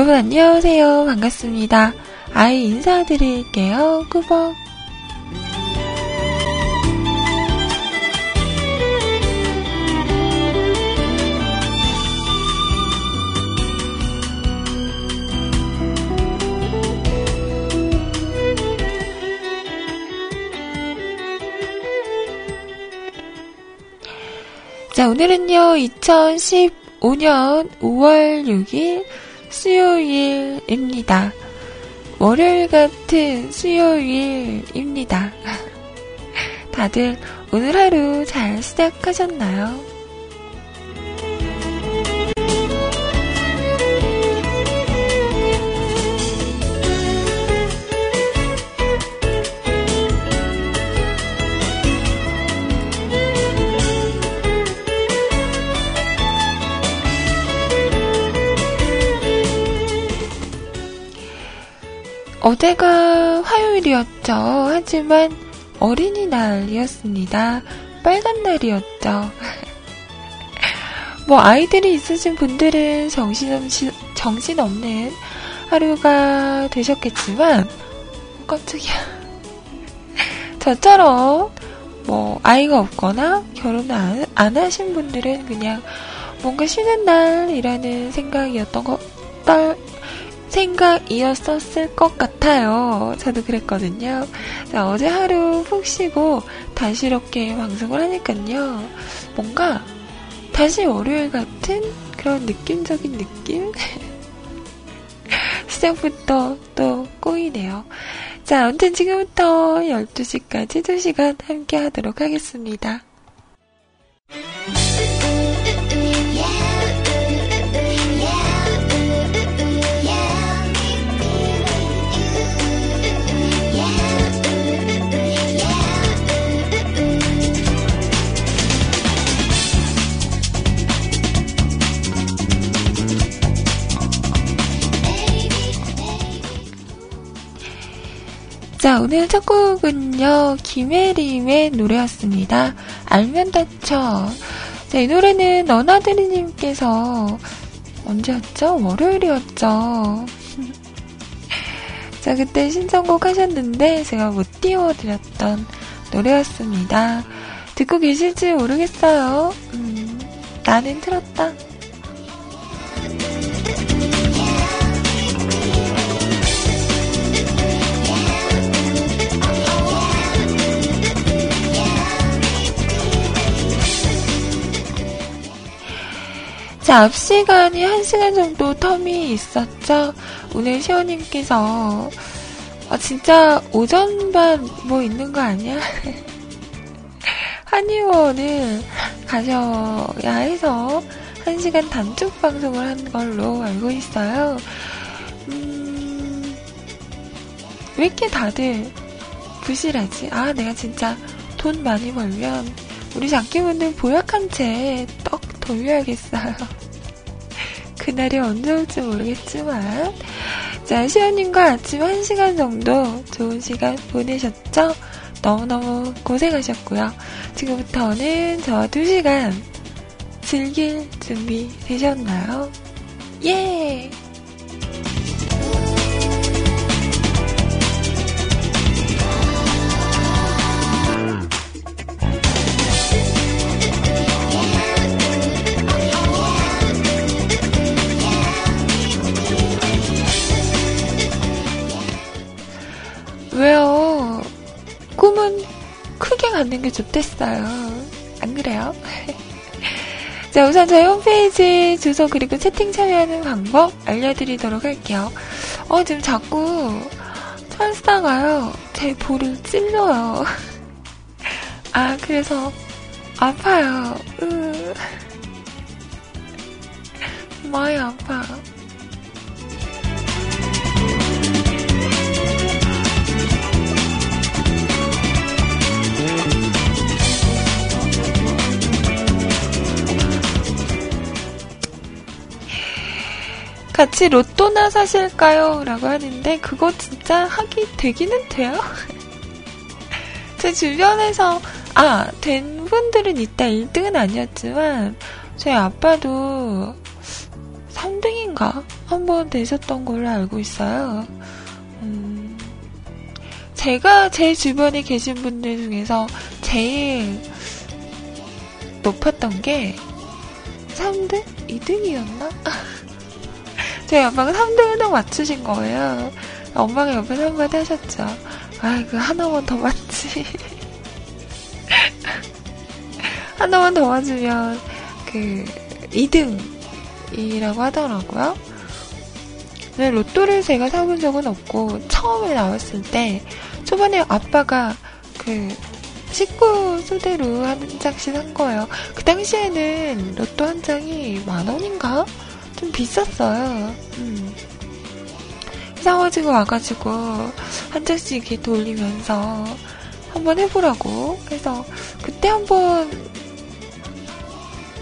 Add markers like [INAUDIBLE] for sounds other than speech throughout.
여러분 안녕하세요. 반갑습니다. 아이 인사드릴게요. 꾸벅. 자, 오늘은요, 2015년 5월 6일 수요일입니다. 월요일 같은 수요일입니다. [LAUGHS] 다들 오늘 하루 잘 시작하셨나요? 어제가 화요일이었죠. 하지만 어린이날이었습니다. 빨간 날이었죠. [LAUGHS] 뭐 아이들이 있으신 분들은 정신없이, 정신없는 하루가 되셨겠지만 깜짝이야. [LAUGHS] 저처럼 뭐 아이가 없거나 결혼 안, 안 하신 분들은 그냥 뭔가 쉬는 날이라는 생각이었던 것, 딸, 생각이었었을 것 같아요. 저도 그랬거든요. 자, 어제 하루 푹 쉬고 이렇게 방송을 하니까요. 뭔가 다시 월요일 같은 그런 느낌적인 느낌? [LAUGHS] 시작부터 또 꼬이네요. 자, 아무튼 지금부터 12시까지 2시간 함께 하도록 하겠습니다. 자, 오늘 첫 곡은요, 김혜림의 노래였습니다. 알면 다쳐. 자, 이 노래는 너나드리님께서 언제였죠? 월요일이었죠. [LAUGHS] 자, 그때 신청곡 하셨는데 제가 못 띄워드렸던 노래였습니다. 듣고 계실지 모르겠어요. 음, 나는 틀었다. 자, 앞 시간이 한 시간 정도 텀이 있었죠. 오늘 시원님께서 아, 진짜 오전반 뭐 있는 거 아니야? [LAUGHS] 한의원을 가셔야 해서 한 시간 단축 방송을 한 걸로 알고 있어요. 음, 왜 이렇게 다들 부실하지? 아, 내가 진짜 돈 많이 벌면 우리 작기분들 보약 한 채 떡 돌려야겠어요. [LAUGHS] 그날이 언제 올지 모르겠지만. 자, 시연님과 아침 1시간 정도 좋은 시간 보내셨죠? 너무너무 고생하셨고요. 지금부터는 저와 2시간 즐길 준비 되셨나요? 예! 좋댔어요. 안 그래요? [LAUGHS] 자, 우선 저희 홈페이지 주소 그리고 채팅 참여하는 방법 알려드리도록 할게요. 어, 지금 자꾸 철사가요. 제 볼을 찔러요. [LAUGHS] 아, 그래서 아파요. 으. [LAUGHS] 많이 아파. 같이 로또나 사실까요? 라고 하는데, 그거 진짜 하기 되기는 돼요? [LAUGHS] 제 주변에서, 아, 된 분들은 있다. 1등은 아니었지만, 저희 아빠도 3등인가 번인가 한 번 되셨던 걸로 알고 있어요. 음, 제가 제 주변에 계신 분들 중에서 제일 높았던 게 3등? 2등이었나? [LAUGHS] 저희 아빠가 3등을 딱 맞추신 거예요. 엄마가 옆에서 한마디 하셨죠. 아이, 그 하나만 더 맞지. [LAUGHS] 하나만 더 맞으면, 그, 2등이라고 하더라고요. 근 로또를 제가 사본 적은 없고, 처음에 나왔을 때, 초반에 아빠가 그, 식구 소대로 한 장씩 산 거예요. 그 당시에는 로또 한 장이 만 원인가? 좀 비쌌어요. 음. 사가지고 와가지고 한 장씩 이렇게 돌리면서 한번 해보라고 해서 그때 한번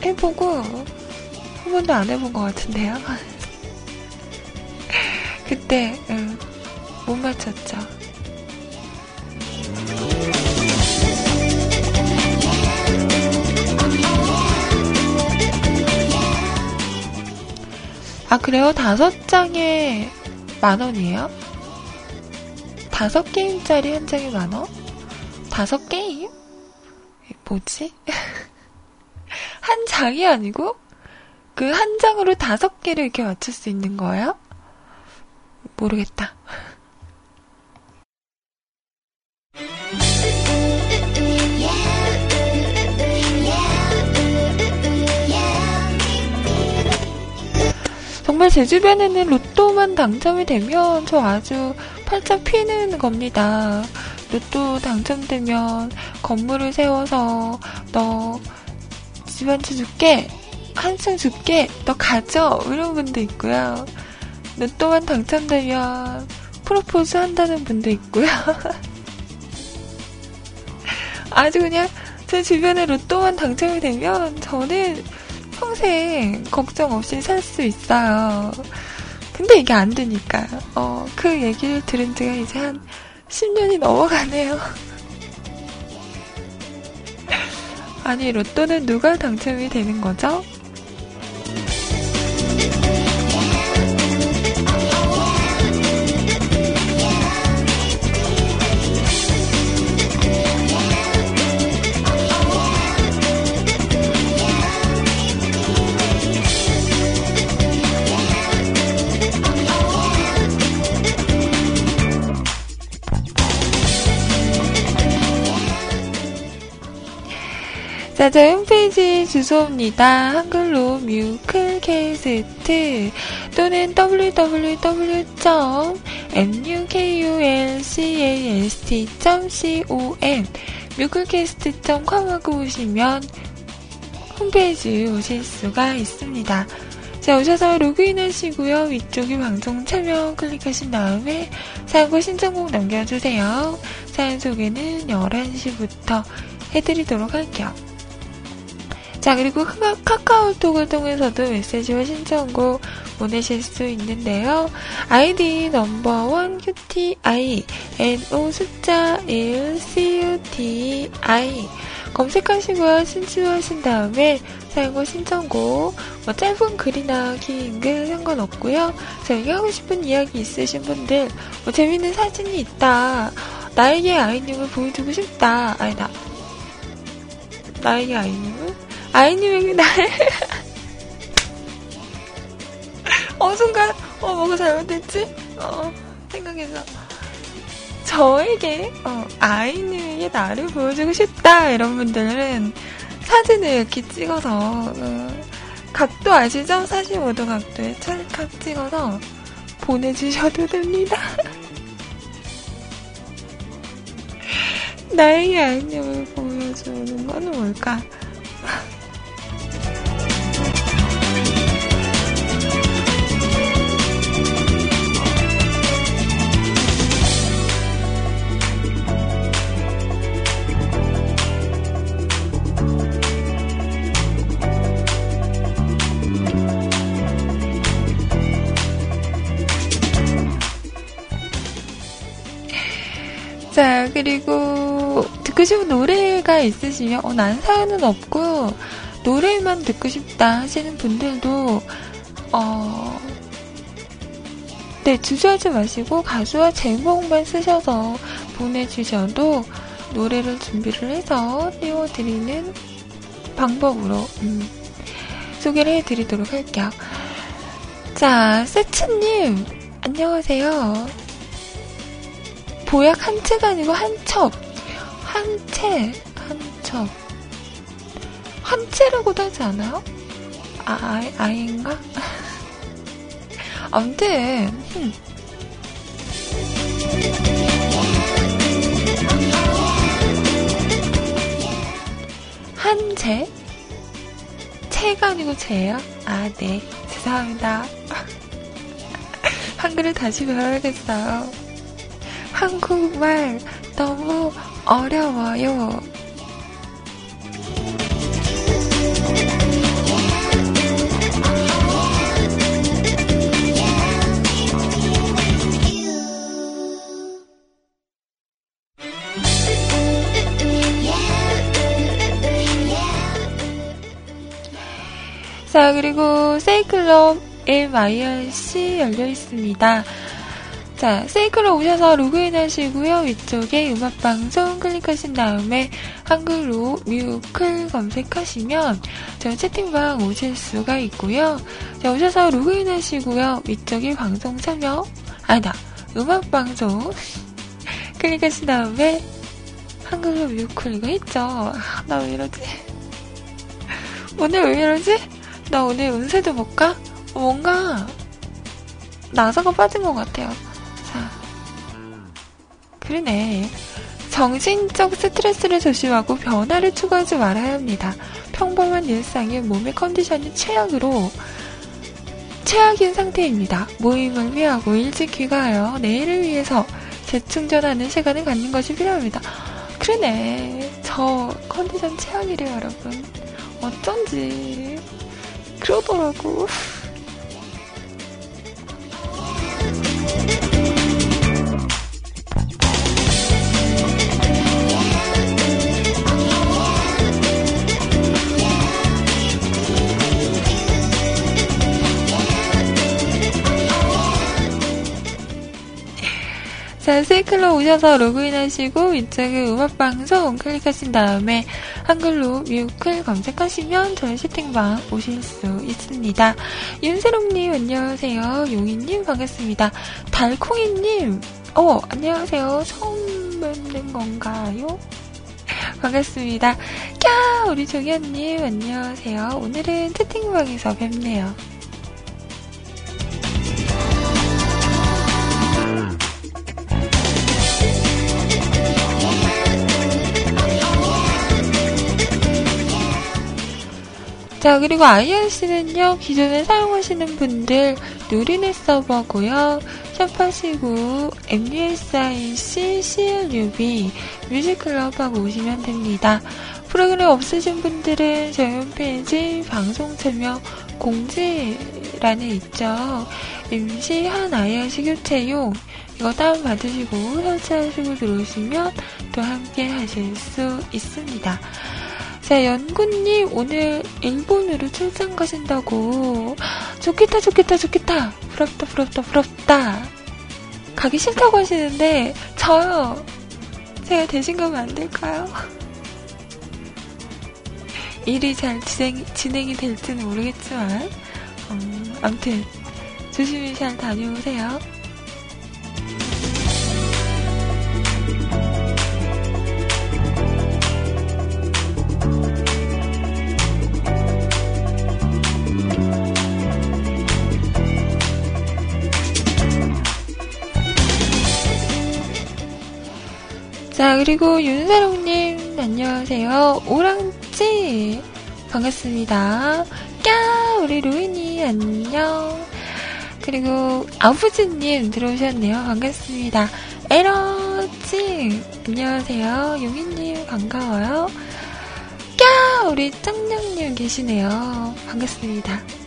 해보고 한 번도 안 해본 것 같은데요. [LAUGHS] 그때 응, 못 맞췄죠. 아, 그래요? 다섯 장에 만 원이에요? 다섯 게임짜리 한 장에 만 원? 다섯 게임? 뭐지? [LAUGHS] 한 장이 아니고? 그 한 장으로 다섯 개를 이렇게 맞출 수 있는 거예요? 모르겠다. 정말 제 주변에는 로또만 당첨이 되면 저 아주 팔짝 피는 겁니다. 로또 당첨되면 건물을 세워서 너 집 한 채 줄게, 한층 줄게, 너 가져 이런 분도 있고요. 로또만 당첨되면 프로포즈 한다는 분도 있고요. [LAUGHS] 아주 그냥 제 주변에 로또만 당첨이 되면 저는 평생 걱정 없이 살 수 있어요. 근데 이게 안 되니까. 어, 그 얘기를 들은 지가 이제 한 10년이 넘어가네요. [LAUGHS] 아니, 로또는 누가 당첨이 되는 거죠? 자, 저희 홈페이지 주소입니다. 한글로 뮤클캐스트 또는 www.mukulcast.com 뮤클캐스트.com 하고 오시면 홈페이지 오실 수가 있습니다. 자, 오셔서 로그인 하시고요. 위쪽에 방송 참여 클릭하신 다음에 사고 신청곡 남겨주세요. 사연 소개는 11시부터 해드리도록 할게요. 자, 그리고 카카오톡을 통해서도 메시지와 신청곡 보내실 수 있는데요. 아이디 넘버원 QTI, NO 숫자 1 CUTI 검색하시고 신청하신 다음에 사용과 신청곡, 뭐 짧은 글이나 긴 글 상관없고요. 저희가 하고 싶은 이야기 있으신 분들, 뭐 재밌는 사진이 있다. 나에게 아이님을 보여주고 싶다. 아니다. 나에게 아이님을 아이님에게 날, [LAUGHS] 어, 순간, 어, 뭐가 잘못됐지? 어, 생각해서. 저에게, 어, 아이님에게 나를 보여주고 싶다, 이런 분들은 사진을 이렇게 찍어서, 어, 각도 아시죠? 45도 각도에 찰칵 찍어서 보내주셔도 됩니다. [LAUGHS] 나에게 아이님을 보여주는 건 뭘까? 자, 그리고 듣고 싶은 노래가 있으시면, 어, 난 사연은 없고, 노래만 듣고 싶다 하시는 분들도, 어, 네, 주저하지 마시고 가수와 제목만 쓰셔서 보내주셔도 노래를 준비를 해서 띄워드리는 방법으로 음, 소개를 해드리도록 할게요. 자, 세츠님, 안녕하세요. 보약 한 채가 아니고 한 첩. 한 채, 한 첩. 한 채라고도 하지 않아요? 아, 아 아이인가? [LAUGHS] 아무튼, 흠. 한채? 채가 아니고 채예요? 아, 네. 죄송합니다. [LAUGHS] 한글을 다시 배워야겠어요. 한국말 너무 어려워요. 자, 그리고 세이클럽 MIRC 열려 있습니다. 자, 세이클로 오셔서 로그인 하시고요. 위쪽에 음악방송 클릭하신 다음에 한글로 뮤클 검색하시면 저 채팅방 오실 수가 있고요. 자, 오셔서 로그인 하시고요. 위쪽에 방송 참여, 아니다, 음악방송 [LAUGHS] 클릭하신 다음에 한글로 뮤클 이거? 아, [LAUGHS] 나왜 이러지? [LAUGHS] 오늘 왜 이러지? 나 오늘 운세도 볼까? 뭔가 나사가 빠진 것 같아요. 자, 그러네. 정신적 스트레스를 조심하고 변화를 추구하지 말아야 합니다. 평범한 일상에 몸의 컨디션이 최악으로 최악인 상태입니다. 모임을 피하고 일찍 귀가하여 내일을 위해서 재충전하는 시간을 갖는 것이 필요합니다. 그러네. 저 컨디션 최악이래요, 여러분. 어쩐지. 그러더라고. 자, 세이클로 오셔서 로그인하시고 위쪽에 음악방송 클릭하신 다음에 한글로 뮤클 검색하시면 저희 채팅방 오실 수 있습니다. 윤세롱님 안녕하세요. 용희님 반갑습니다. 달콩이님 어 안녕하세요. 처음 뵙는 건가요? 반갑습니다. 까 우리 조기현님 안녕하세요. 오늘은 채팅방에서 뵙네요. 자, 그리고 IRC는요, 기존에 사용하시는 분들 누리넷 서버고요. 샵하시고 MUSIC CLUB 뮤직클럽하고 오시면 됩니다. 프로그램 없으신 분들은 저희 홈페이지 방송 참여 공지란에 있죠. 임시 한 IRC 교체용 이거 다운받으시고 설치하시고 들어오시면 또 함께 하실 수 있습니다. 자, 연구님, 오늘 일본으로 출장 가신다고. 좋겠다, 좋겠다, 좋겠다. 부럽다, 부럽다, 부럽다. 가기 싫다고 하시는데, 저요. 제가 대신 가면 안 될까요? 일이 잘 진행, 진행이 될지는 모르겠지만, 음, 아무튼, 조심히 잘 다녀오세요. 자, 그리고 윤사롱님, 안녕하세요. 오랑찌, 반갑습니다. 까, 우리 로이니, 안녕. 그리고 아부지님 들어오셨네요. 반갑습니다. 에러찡, 안녕하세요. 용희님, 반가워요. 까, 우리 짱냥님 계시네요. 반갑습니다.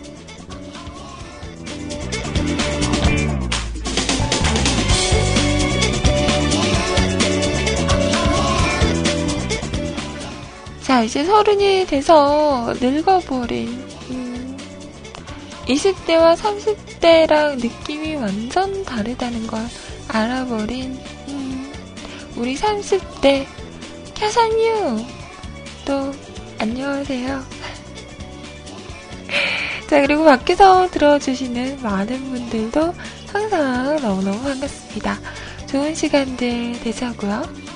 자, 이제 서른이 돼서 늙어버린, 음, 20대와 30대랑 느낌이 완전 다르다는 걸 알아버린 음, 우리 30대 캬삼유 또 안녕하세요. [LAUGHS] 자 그리고 밖에서 들어주시는 많은 분들도 항상 너무너무 반갑습니다. 좋은 시간들 되자고요.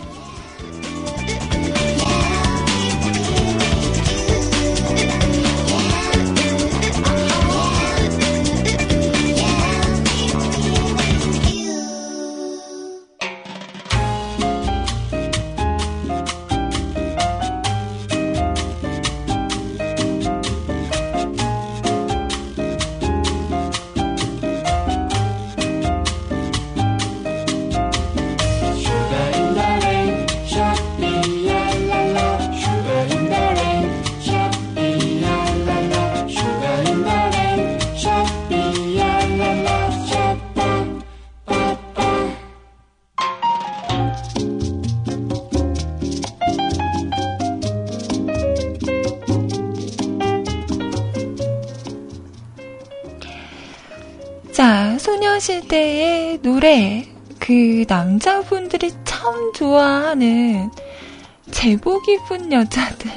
소녀시대의 노래, 그 남자분들이 참 좋아하는 제복 입은 여자들.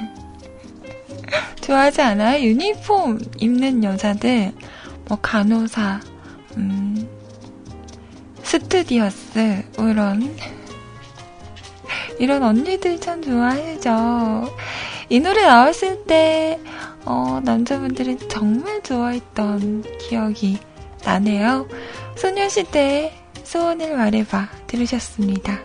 [LAUGHS] 좋아하지 않아요? 유니폼 입는 여자들, 뭐 간호사, 음, 스튜디오스, 뭐 이런, [LAUGHS] 이런 언니들 참 좋아하죠. 이 노래 나왔을 때, 어, 남자분들이 정말 좋아했던 기억이 나네요. 소녀시대의 소원을 말해봐 들으셨습니다.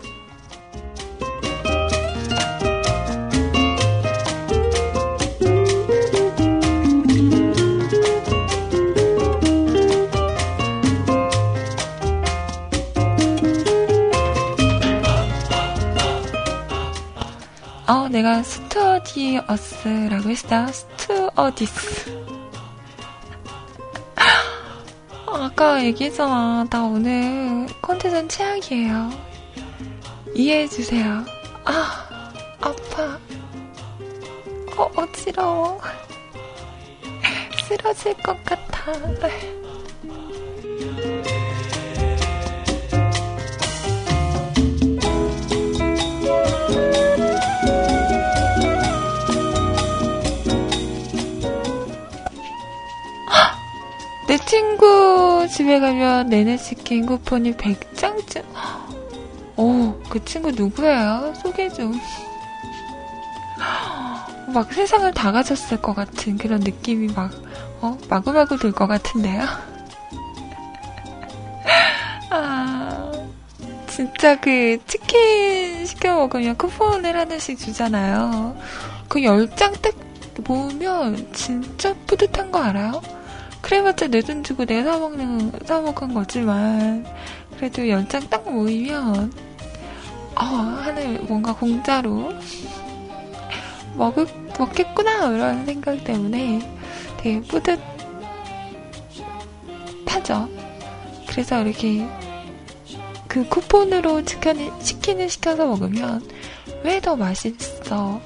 어, 내가 스튜어디어스라고 했어. 스튜어디스. 아까 얘기했잖아. 나 오늘 컨디션 최악이에요. 이해해주세요. 아, 아파. 어, 어지러워. 쓰러질 것 같아. 친구 집에 가면 내내 치킨 쿠폰이 100장쯤. 오, 그 친구 누구예요? 소개 좀. 막 세상을 다 가졌을 것 같은 그런 느낌이 막, 어, 마구마구 들 것 같은데요? [LAUGHS] 아, 진짜 그 치킨 시켜 먹으면 쿠폰을 하나씩 주잖아요. 그 10장 딱 모으면 진짜 뿌듯한 거 알아요? 그래봤자 내돈 주고 내가 사먹는, 사먹은 거지만, 그래도 연장 딱 모이면, 어, 하늘 뭔가 공짜로 먹, 먹겠구나, 이런 생각 때문에 되게 뿌듯하죠. 그래서 이렇게 그 쿠폰으로 치킨을, 치킨을 시켜서 먹으면 왜 더 맛있어,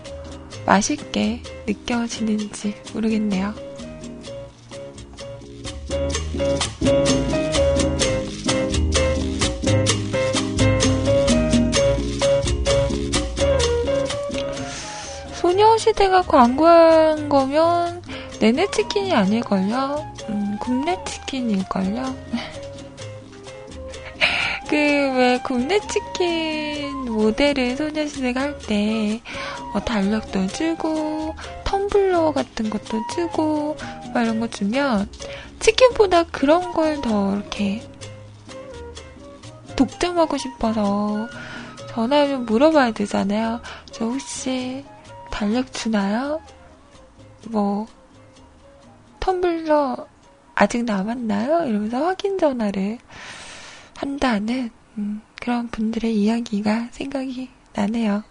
맛있게 느껴지는지 모르겠네요. 소녀시대가 광고한 거면 내내 치킨이 아닐걸요? 음, 굽네 치킨일걸요? [LAUGHS] 그, 왜, 굽네 치킨 모델을 소녀시대가 할 때, 어, 달력도 주고, 텀블러 같은 것도 주고, 막 이런 거 주면, 치킨보다 그런 걸 더 이렇게 독점하고 싶어서 전화하면 물어봐야 되잖아요. 저 혹시 달력 주나요? 뭐, 텀블러 아직 남았나요? 이러면서 확인 전화를 한다는 음, 그런 분들의 이야기가 생각이 나네요.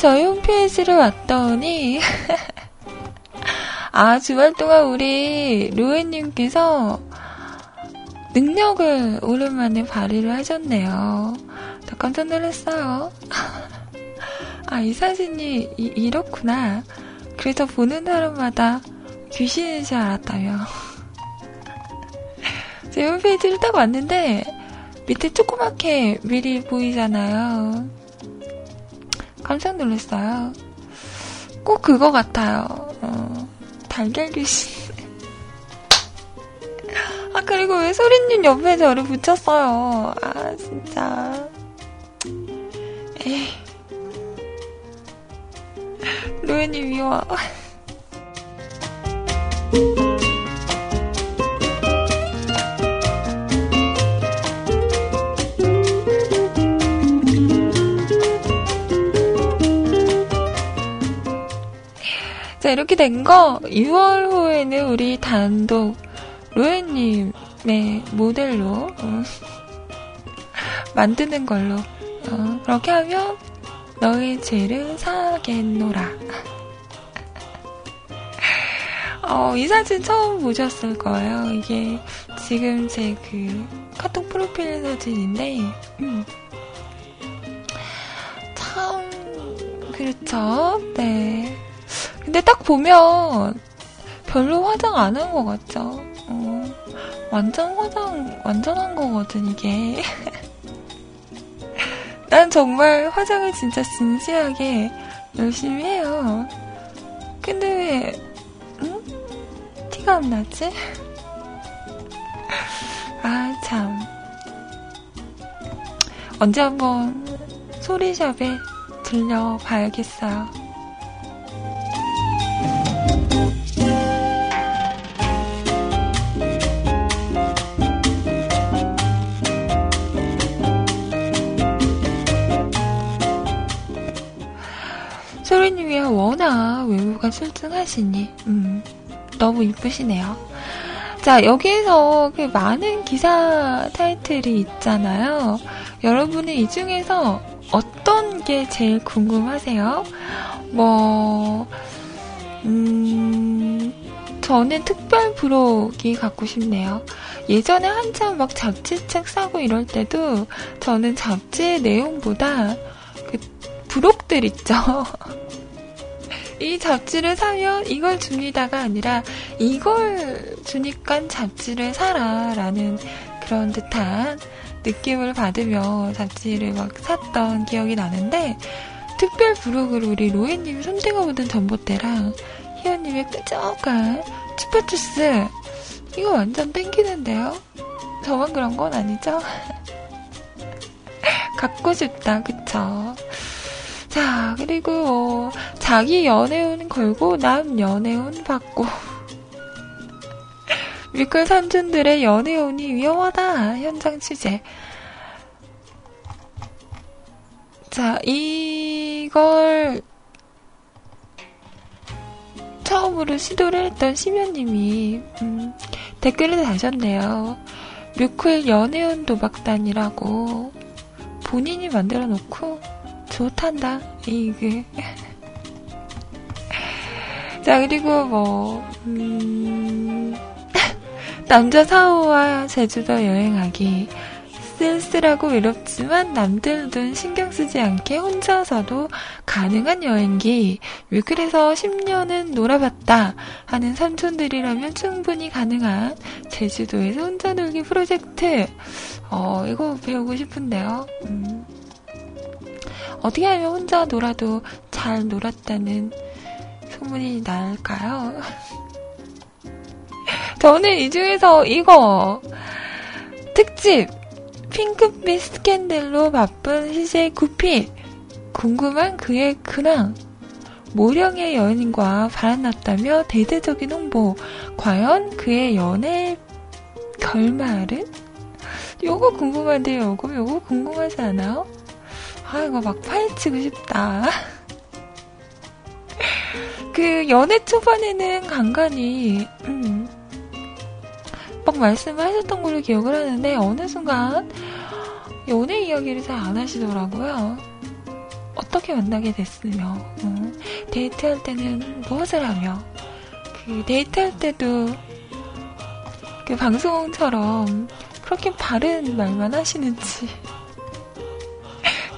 저희 홈페이지를 왔더니, [LAUGHS] 아, 주말 동안 우리 루에님께서 능력을 오랜만에 발휘를 하셨네요. 저 깜짝 놀랐어요. [LAUGHS] 아, 이 사진이 이, 이 렇구나. 그래서 보는 사람마다 귀신인 줄 알았다며. [LAUGHS] 제 홈페이지를 딱 왔는데, 밑에 조그맣게 미리 보이잖아요. 깜짝 놀랐어요. 꼭 그거 같아요. 어, 달걀 귀신. 아, 그리고 왜 소리님 옆에 저를 붙였어요? 아, 진짜. 에이. 로엔님 미워. 자, 이렇게 된 거, 6월 후에는 우리 단독 로엔님의 모델로 어, 만드는 걸로. 어, 그렇게 하면 너의 죄를 사겠노라. 어, 이 사진 처음 보셨을 거예요. 이게 지금 제 그 카톡 프로필 사진인데, 음. 참, 그렇죠. 네. 근데 딱 보면 별로 화장 안 한 것 같죠? 어, 완전 화장, 완전한 거거든, 이게. [LAUGHS] 난 정말 화장을 진짜 진지하게 열심히 해요. 근데 왜, 응? 티가 안 나지? [LAUGHS] 아, 참. 언제 한번 소리샵에 들려봐야겠어요. 소리님이야 워낙 외모가 출중하시니 음, 너무 이쁘시네요. 자 여기에서 그 많은 기사 타이틀이 있잖아요. 여러분은 이 중에서 어떤 게 제일 궁금하세요? 뭐 음, 저는 특별 부록이 갖고 싶네요. 예전에 한참 막 잡지책 사고 이럴 때도 저는 잡지의 내용보다 그 부록들 있죠. [LAUGHS] 이 잡지를 사면 이걸 줍니다가 아니라 이걸 주니까 잡지를 사라 라는 그런 듯한 느낌을 받으며 잡지를 막 샀던 기억이 나는데 특별 부록을 우리 로에님이 손대가 묻은 전봇대랑 희연님의 끈적한 슈퍼주스 이거 완전 땡기는데요? 저만 그런 건 아니죠? [LAUGHS] 갖고 싶다 그쵸? 자, 그리고 뭐, 자기 연애운 걸고 남 연애운 받고. 뮤클 삼촌들의 연애운이 위험하다. 현장 취재. 자, 이걸 처음으로 시도를 했던 심연님이 음, 댓글을 다셨네요. 뮤클 연애운 도박단이라고 본인이 만들어 놓고 좋단다, 이게. 자, 그리고 뭐, 음, [LAUGHS] 남자 사우와 제주도 여행하기. 쓸쓸하고 외롭지만 남들 돈 신경 쓰지 않게 혼자서도 가능한 여행기. 뮤클에서 10년은 놀아봤다 하는 삼촌들이라면 충분히 가능한 제주도에서 혼자 놀기 프로젝트. 어, 이거 배우고 싶은데요. 음. 어떻게 하면 혼자 놀아도 잘 놀았다는 소문이 날까요? [LAUGHS] 저는 이 중에서 이거 특집 핑크빛 스캔들로 바쁜 CJ 구피 궁금한 그의 근황 모령의 연인과 바람났다며 대대적인 홍보 과연 그의 연애 결말은? 요거 궁금한데요 요거 요거 궁금하지 않아요? 아, 이거 막 파헤치고 싶다. 그 연애 초반에는 간간히 음, 막 말씀을 하셨던 걸로 기억을 하는데 어느 순간 연애 이야기를 잘 안 하시더라고요. 어떻게 만나게 됐으며, 음, 데이트할 때는 무엇을 하며, 그 데이트할 때도 그 방송처럼 그렇게 바른 말만 하시는지,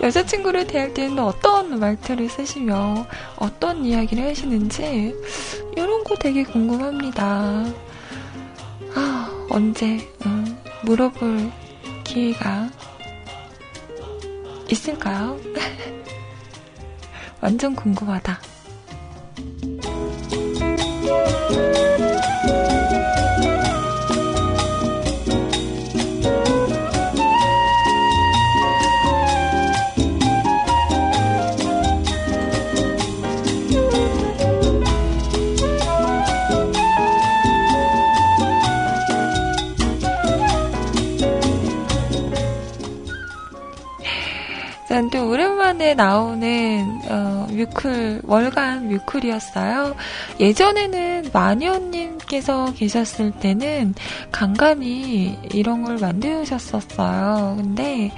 여자친구를 대할 때는 어떤 말투를 쓰시며 어떤 이야기를 하시는지 이런 거 되게 궁금합니다. 아, 언제 음, 물어볼 기회가 있을까요? [LAUGHS] 완전 궁금하다. 또 오랜만에 나오는 어, 뮤클 월간 뮤클이었어요. 예전에는 마니언님께서 계셨을 때는 강감이 이런 걸 만드셨었어요. 근데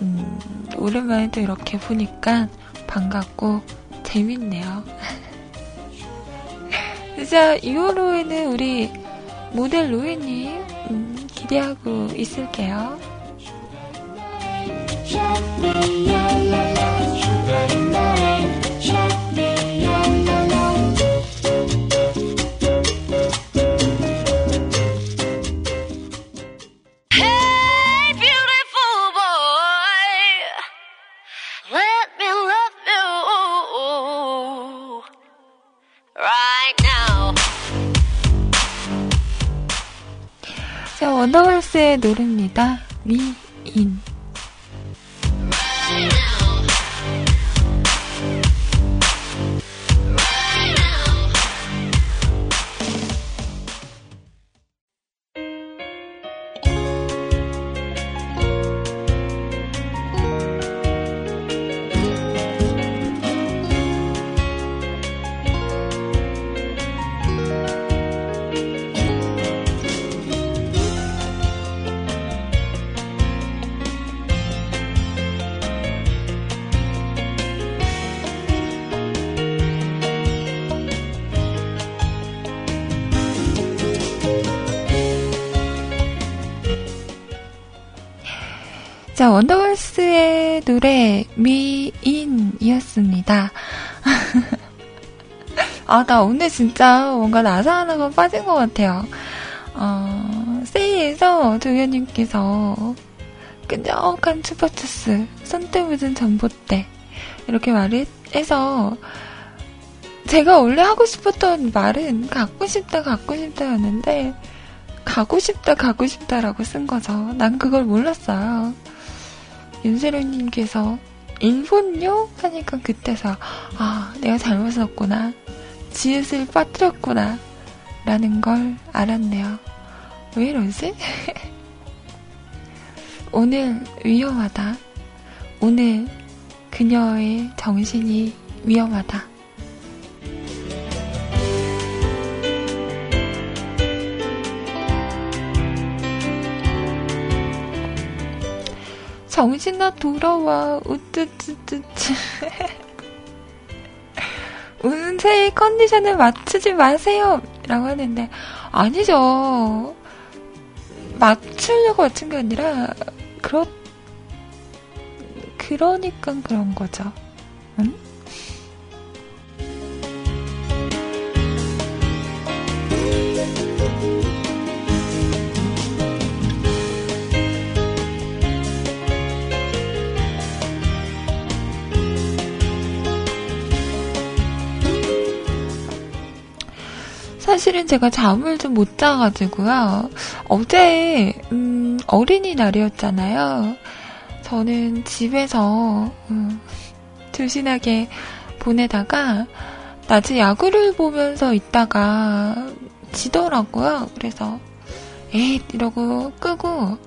음, 오랜만에 또 이렇게 보니까 반갑고 재밌네요. [LAUGHS] 진짜 2호로에는 우리 모델 로이님 음, 기대하고 있을게요. 자, 원더걸스의 노래입니다. 미인. 노래 미인이었습니다. [LAUGHS] 아, 나 오늘 진짜 뭔가 나사 하나가 빠진 것 같아요. 어, 세이에서 조연님께서 끈적한 슈퍼추스, 손때 묻은 전봇대 이렇게 말을 해서 제가 원래 하고 싶었던 말은 갖고 싶다 갖고 싶다였는데 가고 싶다 가고 싶다라고 쓴 거죠. 난 그걸 몰랐어요. 윤세로님께서 인폰요? 하니까 그때서 아 내가 잘못 썼구나. 지읒을 빠뜨렸구나. 라는 걸 알았네요. 왜 이러지? [LAUGHS] 오늘 위험하다. 오늘 그녀의 정신이 위험하다 정신아 돌아와. 우뜨뜨뜨 운세의 컨디션을 맞추지 마세요. 라고 하는데 아니죠. 맞추려고 맞춘 게 아니라 그렇 그러니까 그런 거죠. 응? 사실은 제가 잠을 좀 못 자가지고요. 어제, 음, 어린이날이었잖아요. 저는 집에서, 음, 조신하게 보내다가, 낮에 야구를 보면서 있다가 지더라고요. 그래서, 에잇, 이러고 끄고,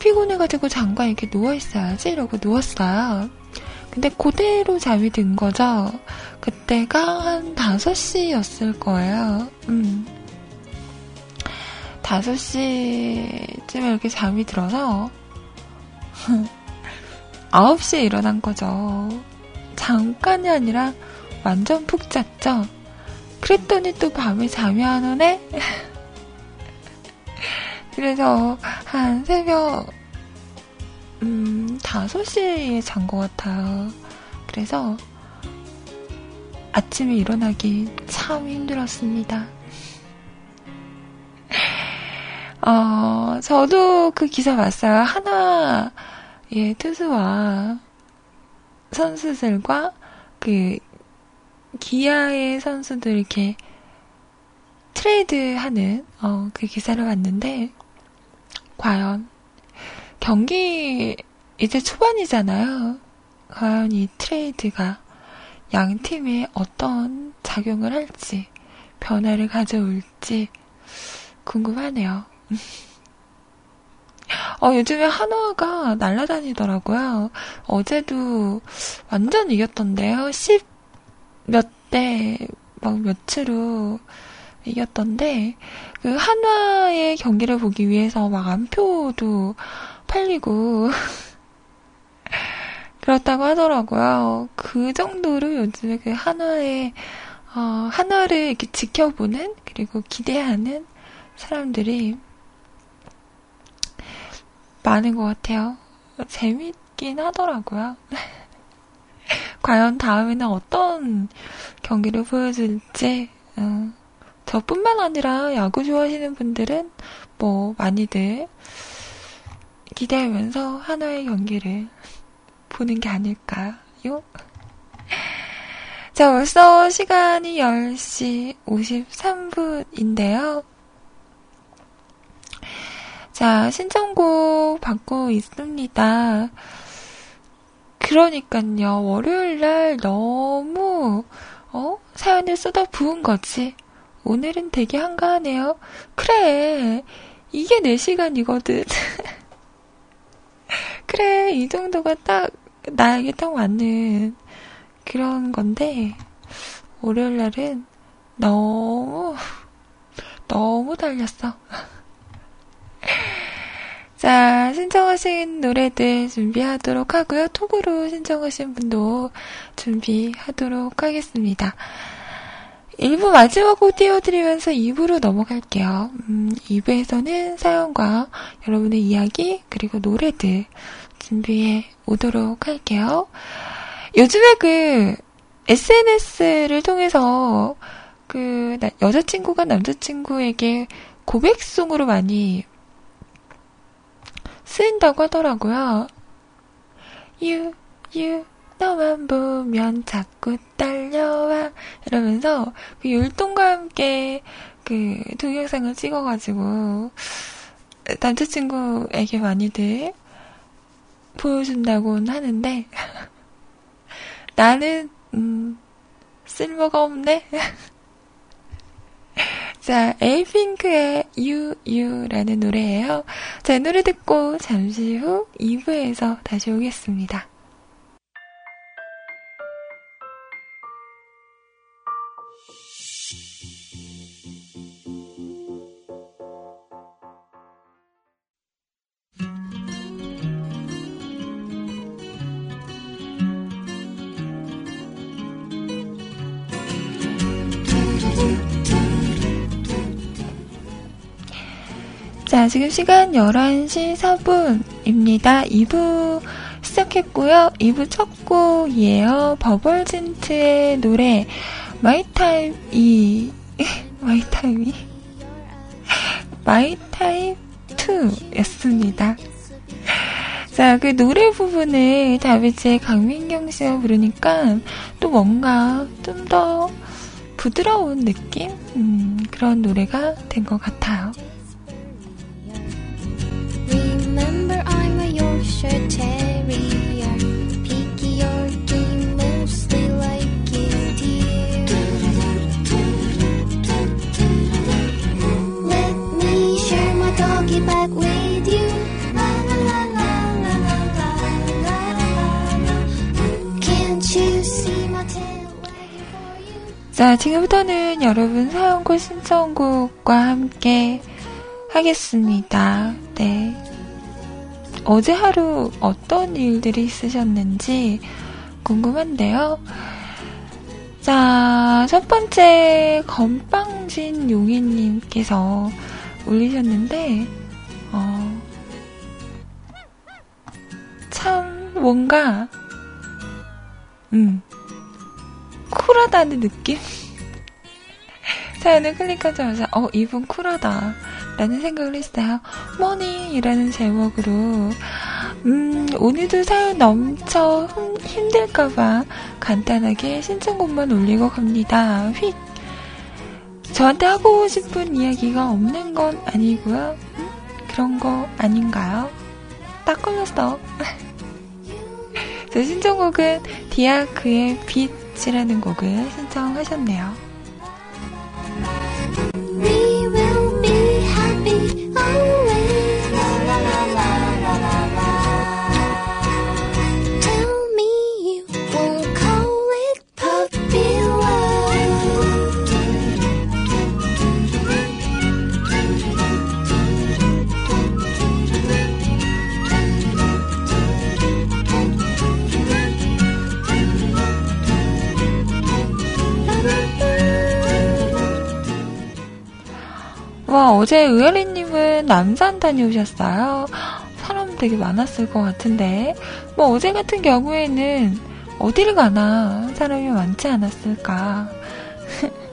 피곤해가지고 잠깐 이렇게 누워있어야지 이러고 누웠어요. 근데 그대로 잠이 든 거죠. 그때가 한 5시였을 거예요. 음. 5시쯤에 이렇게 잠이 들어서 [LAUGHS] 9시에 일어난 거죠. 잠깐이 아니라 완전 푹 잤죠. 그랬더니 또 밤에 잠이 안 오네? [LAUGHS] 그래서 한 새벽, 음, 5시에 잔 것 같아요. 그래서 아침에 일어나기 참 힘들었습니다. 어, 저도 그 기사 봤어요. 하나의 투수와 선수들과 그 기아의 선수들 이렇게 트레이드 하는, 어, 그 기사를 봤는데, 과연 경기 이제 초반이잖아요. 과연 이 트레이드가 양 팀에 어떤 작용을 할지, 변화를 가져올지 궁금하네요. [LAUGHS] 어, 요즘에 한화가 날아다니더라고요. 어제도 완전 이겼던데요. 10 몇 대, 막 몇으로 이겼던데, 그 한화의 경기를 보기 위해서 막 안표도 팔리고, 그렇다고 하더라고요. 그 정도로 요즘에 그 한화의, 어, 한화를 이렇게 지켜보는, 그리고 기대하는 사람들이 많은 것 같아요. 재밌긴 하더라고요. [LAUGHS] 과연 다음에는 어떤 경기를 보여줄지, 어, 저뿐만 아니라 야구 좋아하시는 분들은 뭐 많이들 기대하면서 하나의 경기를 보는 게 아닐까요? 자, 벌써 시간이 10시 53분인데요. 자, 신청곡 받고 있습니다. 그러니까요, 월요일 날 너무, 어? 사연을 쏟아 부은 거지. 오늘은 되게 한가하네요. 그래, 이게 내 시간이거든. [LAUGHS] 그래, 이 정도가 딱, 나에게 딱 맞는 그런 건데, 월요일 날은 너무, 너무 달렸어. [LAUGHS] 자, 신청하신 노래들 준비하도록 하고요. 톡으로 신청하신 분도 준비하도록 하겠습니다. 1부 마지막 곡 띄워드리면서 2부로 넘어갈게요. 음, 2부에서는 사연과 여러분의 이야기, 그리고 노래들 준비해 오도록 할게요. 요즘에 그 SNS를 통해서 그 여자친구가 남자친구에게 고백송으로 많이 쓰인다고 하더라고요. You, you, 너만 보면 자꾸 딸려와. 이러면서 그 율동과 함께 그 동영상을 찍어가지고 남자친구에게 많이들 보여준다고는 하는데 [LAUGHS] 나는 음, 쓸모가 없네. [LAUGHS] 자, 에이핑크의 You라는 노래예요. 자, 이 노래 듣고 잠시 후 2부에서 다시 오겠습니다. 자, 지금 시간 11시 4분입니다. 2부 시작했고요. 2부 첫 곡이에요. 버벌진트의 노래 My Type 이 My Type이 My Type 2였습니다. 자, 그 노래 부분을 다비치의 강민경 씨가 부르니까 또 뭔가 좀 더 부드러운 느낌? 음, 그런 노래가 된 것 같아요. 자, 지금부터는 여러분 사연과 신청곡과 함께 하겠습니다. 네. 어제 하루 어떤 일들이 있으셨는지 궁금한데요. 자, 첫 번째 건빵진 용인님께서 올리셨는데, 어, 참, 뭔가, 음, 쿨하다는 느낌? [LAUGHS] 사연을 클릭하자마자, 어, 이분 쿨하다. 라는 생각을 했어요. 머니라는 제목으로, 음, 오늘도 사연 넘쳐 힘들까봐 간단하게 신청곡만 올리고 갑니다. 휙! 저한테 하고 싶은 이야기가 없는 건 아니고요. 음? 그런 거 아닌가요? 딱 걸렸어. [LAUGHS] 제 신청곡은 디아크의 빛이라는 곡을 신청하셨네요. Oh. 와, 어제 의열이님은 남산 다녀오셨어요. 사람 되게 많았을 것 같은데. 뭐, 어제 같은 경우에는 어디를 가나 사람이 많지 않았을까. [LAUGHS]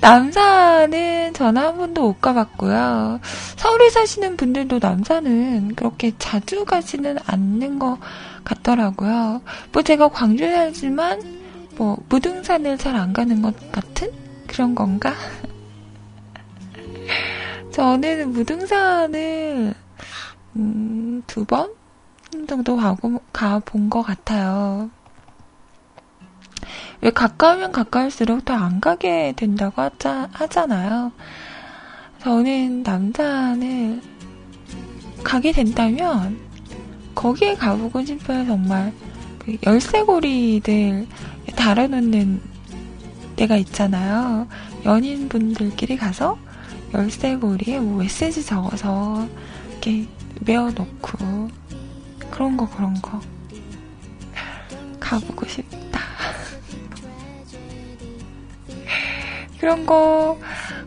남산은 전화 한 번도 못 가봤고요. 서울에 사시는 분들도 남산은 그렇게 자주 가지는 않는 것 같더라고요. 뭐 제가 광주에 살지만 뭐 무등산을 잘 안 가는 것 같은 그런 건가? [LAUGHS] 저는 무등산을 음, 두 번 정도 가고 가본 것 같아요. 왜 가까우면 가까울수록 더 안 가게 된다고 하자, 하잖아요. 저는 남산을 가게 된다면 거기에 가보고 싶어요. 정말 그 열쇠고리들 달아놓는 데가 있잖아요. 연인분들끼리 가서 열쇠고리에 뭐 메시지 적어서 이렇게 메어놓고 그런 거 그런 거 가보고 싶다. [LAUGHS] 그런 거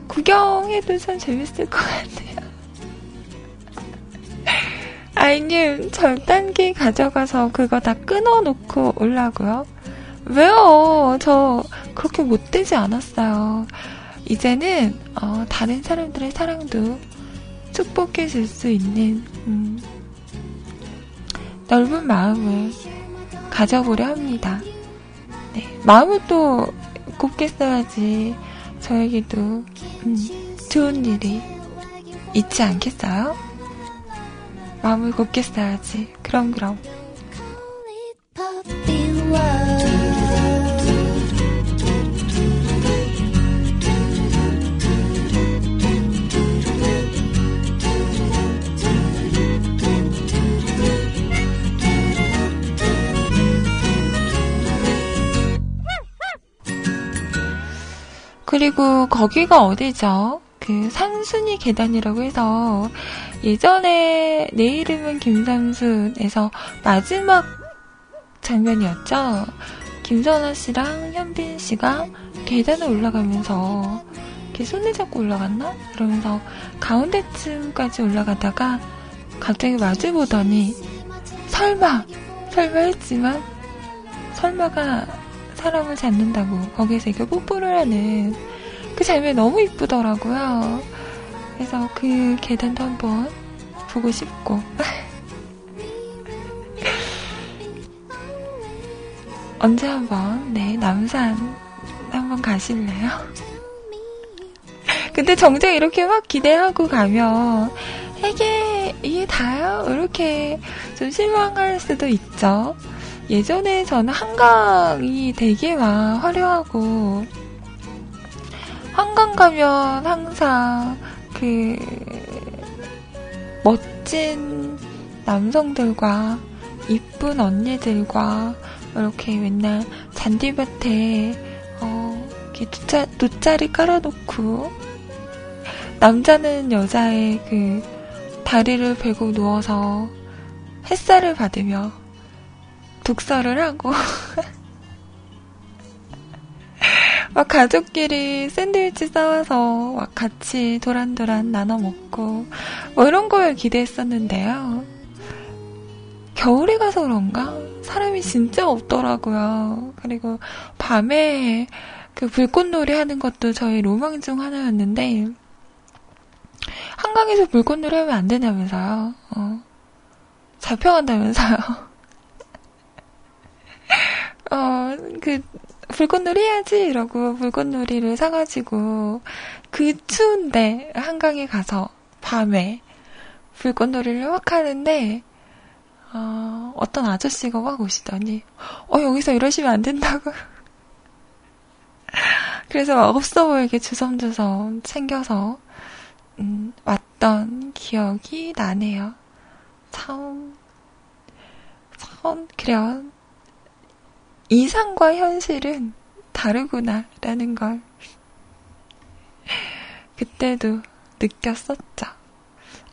구경해도 참 재밌을 것 같아요. [LAUGHS] 아이님 절단기 가져가서 그거 다 끊어놓고 올라고요? 왜요? 저 그렇게 못되지 않았어요. 이제는 어, 다른 사람들의 사랑도 축복해 줄 수 있는 음, 넓은 마음을 가져보려 합니다. 네, 마음을 또 곱게 써야지 저에게도 음, 좋은 일이 있지 않겠어요? 마음을 곱게 써야지. 그럼 그럼. 그리고 거기가 어디죠? 그 산순이 계단이라고 해서 예전에 내 이름은 김삼순에서 마지막 장면이었죠. 김선아 씨랑 현빈 씨가 계단을 올라가면서 이렇게 손을 잡고 올라갔나? 그러면서 가운데쯤까지 올라가다가 갑자기 마주 보더니 설마 설마 했지만 설마가 사람을 잡는다고 거기서 이렇게 뽀뽀를 하는 그 장면이 너무 이쁘더라고요. 그래서 그 계단도 한번 보고 싶고 [LAUGHS] 언제 한번 네 남산 한번 가실래요? 근데 정작 이렇게 막 기대하고 가면 이게 이게 다요? 이렇게 좀 실망할 수도 있죠. 예전에 저는 한강이 되게 막 화려하고 한강 가면 항상 그 멋진 남성들과 이쁜 언니들과 이렇게 맨날 잔디밭에 어, 이렇게 돗자, 돗자리 깔아놓고 남자는 여자의 그 다리를 베고 누워서 햇살을 받으며 독서를 하고 [LAUGHS] 막 가족끼리 샌드위치 싸와서 막 같이 도란도란 나눠 먹고 뭐 이런 걸 기대했었는데요. 겨울에 가서 그런가? 사람이 진짜 없더라고요. 그리고 밤에 그 불꽃놀이 하는 것도 저희 로망 중 하나였는데 한강에서 불꽃놀이 하면 안 되냐면서요. 어. 잡혀간다면서요. [LAUGHS] 어, 그, 불꽃놀이 해야지! 이러고 불꽃놀이를 사가지고 그 추운데 한강에 가서 밤에 불꽃놀이를 막 하는데 어, 어떤 아저씨가 막 오시더니 어, 여기서 이러시면 안 된다고. [LAUGHS] 그래서 막 없어 보이게 주섬주섬 챙겨서 음, 왔던 기억이 나네요. 참, 참, 그래요. 이상과 현실은 다르구나라는 걸 그때도 느꼈었죠.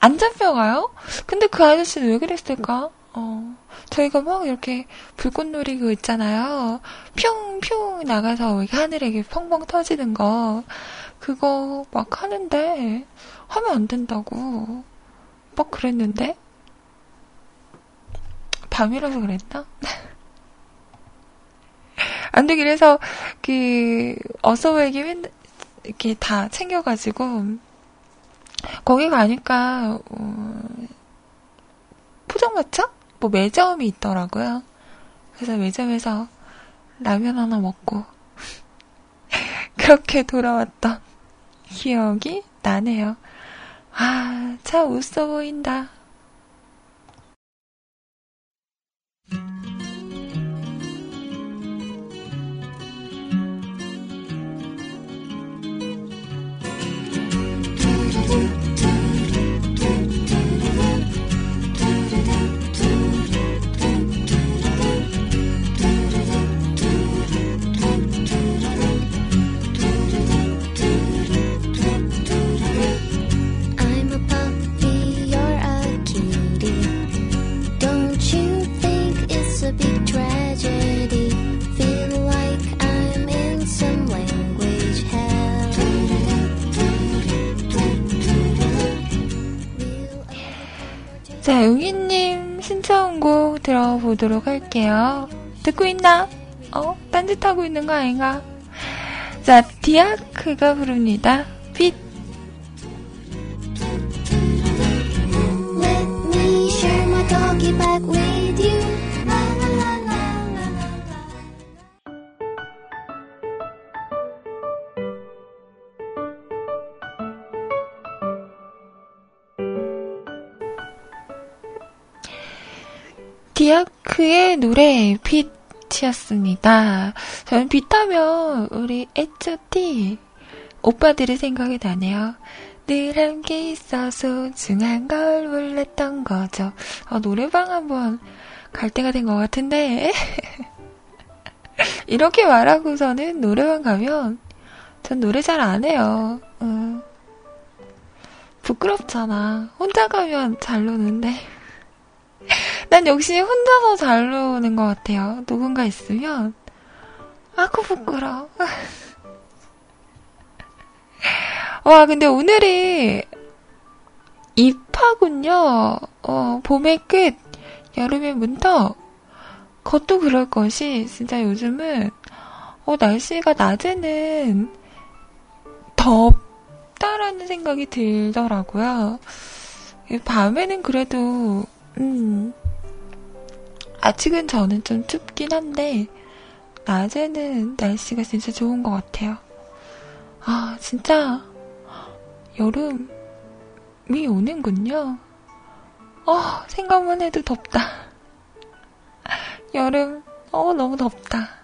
안 잡혀가요? 근데 그 아저씨는 왜 그랬을까? 어, 저희가 막 이렇게 불꽃놀이 그 있잖아요. 뿅뿅 나가서 하늘에 펑펑 터지는 거. 그거 막 하는데, 하면 안 된다고. 막 그랬는데? 밤이라서 그랬나? [LAUGHS] 안 되긴 해서, 그, 어서웨기 맨, 이렇게 다 챙겨가지고, 거기 가니까, 어, 포장마차? 뭐 매점이 있더라고요. 그래서 매점에서 라면 하나 먹고, [LAUGHS] 그렇게 돌아왔던 기억이 나네요. 아, 참 웃어 보인다. 자, 용희님 신청곡 들어보도록 할게요. 듣고 있나? 어? 딴짓하고 있는 거 아닌가? 자, 디아크가 부릅니다. 빛. 디아크의 노래 빛이었습니다. 저는 빛하면 우리 H.O.T 오빠들의 생각이 나네요. 늘 함께 있어 소중한 걸 몰랐던 거죠. 아, 노래방 한번 갈 때가 된 것 같은데 [LAUGHS] 이렇게 말하고서는 노래방 가면 전 노래 잘 안 해요. 어. 부끄럽잖아. 혼자 가면 잘 노는데. 난 역시 혼자서 잘 노는 것 같아요. 누군가 있으면. 아고 부끄러워. [LAUGHS] 와, 근데 오늘이 입하군요. 어, 봄의 끝, 여름의 문턱. 그것도 그럴 것이, 진짜 요즘은, 어, 날씨가 낮에는 덥다라는 생각이 들더라고요. 밤에는 그래도 음, 아직은 저는 좀 춥긴 한데, 낮에는 날씨가 진짜 좋은 것 같아요. 아, 진짜, 여름이 오는군요. 어, 생각만 해도 덥다. [LAUGHS] 여름, 어, 너무 덥다.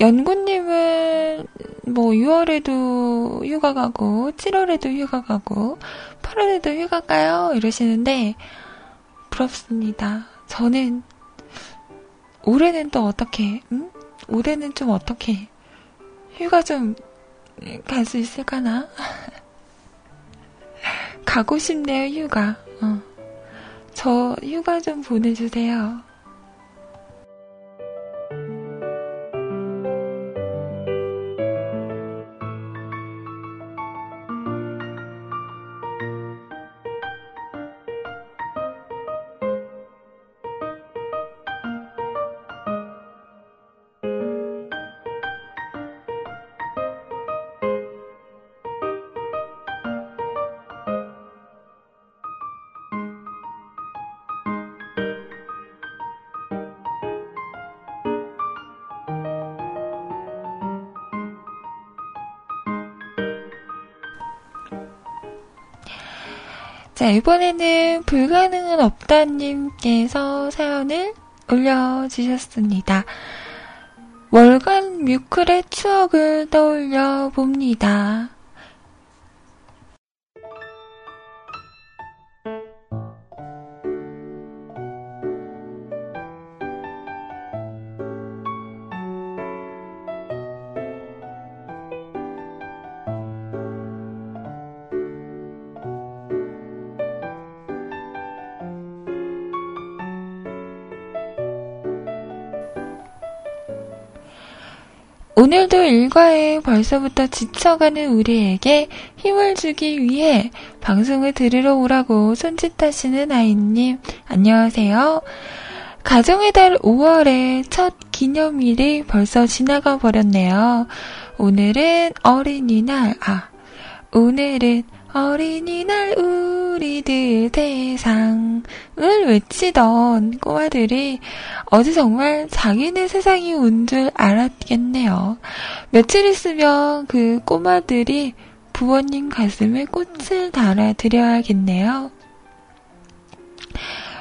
연구님은 뭐 6월에도 휴가 가고 7월에도 휴가 가고 8월에도 휴가 가요 이러시는데 부럽습니다. 저는 올해는 또 어떻게, 응? 올해는 좀 어떻게 휴가 좀 갈 수 있을까나? [LAUGHS] 가고 싶네요, 휴가. 어. 저 휴가 좀 보내주세요. 자, 이번에는 불가능은 없다님께서 사연을 올려주셨습니다. 월간 뮤클의 추억을 떠올려 봅니다. 오늘도 일과에 벌써부터 지쳐가는 우리에게 힘을 주기 위해 방송을 들으러 오라고 손짓하시는 아이님, 안녕하세요. 가정의 달 5월의 첫 기념일이 벌써 지나가 버렸네요. 오늘은 어린이날, 아, 오늘은 어린이날 우 리들 세상을 외치던 꼬마들이 어제 정말 자기네 세상이 온 줄 알았겠네요. 며칠 있으면 그 꼬마들이 부모님 가슴에 꽃을 달아드려야겠네요.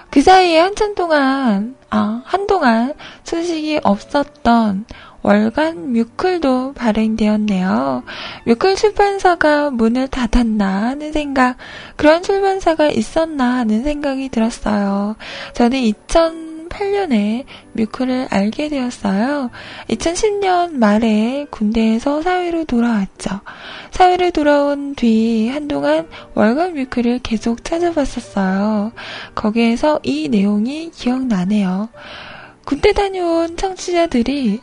그 사이에 한참 동안, 아, 한동안 소식이 없었던 월간 뮤클도 발행되었네요. 뮤클 출판사가 문을 닫았나 하는 생각, 그런 출판사가 있었나 하는 생각이 들었어요. 저는 2008년에 뮤클을 알게 되었어요. 2010년 말에 군대에서 사회로 돌아왔죠. 사회로 돌아온 뒤 한동안 월간 뮤클을 계속 찾아봤었어요. 거기에서 이 내용이 기억나네요. 군대 다녀온 청취자들이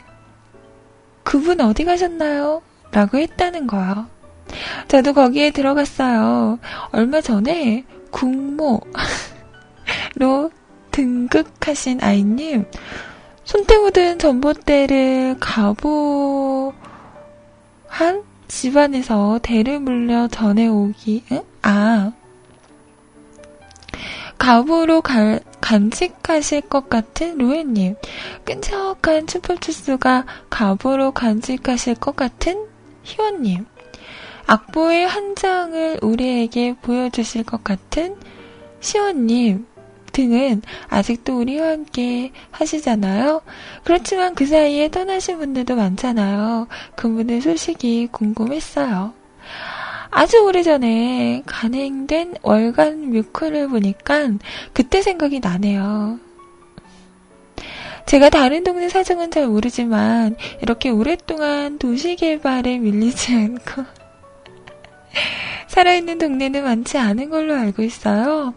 그분 어디 가셨나요? 라고 했다는 거야. 저도 거기에 들어갔어요. 얼마 전에 국모로 등극하신 아이님, 손때 묻은 전봇대를 가보한 집안에서 대를 물려 전해오기, 응? 아, 가부로 갈, 간직하실 것 같은 로에님. 끈적한 춤풀추스가 가부로 간직하실 것 같은 희원님. 악보의 한 장을 우리에게 보여주실 것 같은 시원님 등은 아직도 우리와 함께 하시잖아요. 그렇지만 그 사이에 떠나신 분들도 많잖아요. 그분의 소식이 궁금했어요. 아주 오래전에 간행된 월간 뮤클을 보니까 그때 생각이 나네요. 제가 다른 동네 사정은 잘 모르지만 이렇게 오랫동안 도시 개발에 밀리지 않고 [LAUGHS] 살아있는 동네는 많지 않은 걸로 알고 있어요.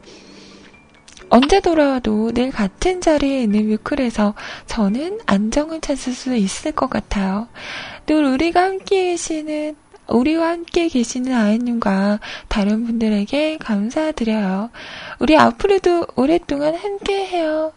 언제 돌아와도 늘 같은 자리에 있는 뮤클에서 저는 안정을 찾을 수 있을 것 같아요. 늘 우리가 함께 계시는 우리와 함께 계시는 아이님과 다른 분들에게 감사드려요. 우리 앞으로도 오랫동안 함께 해요.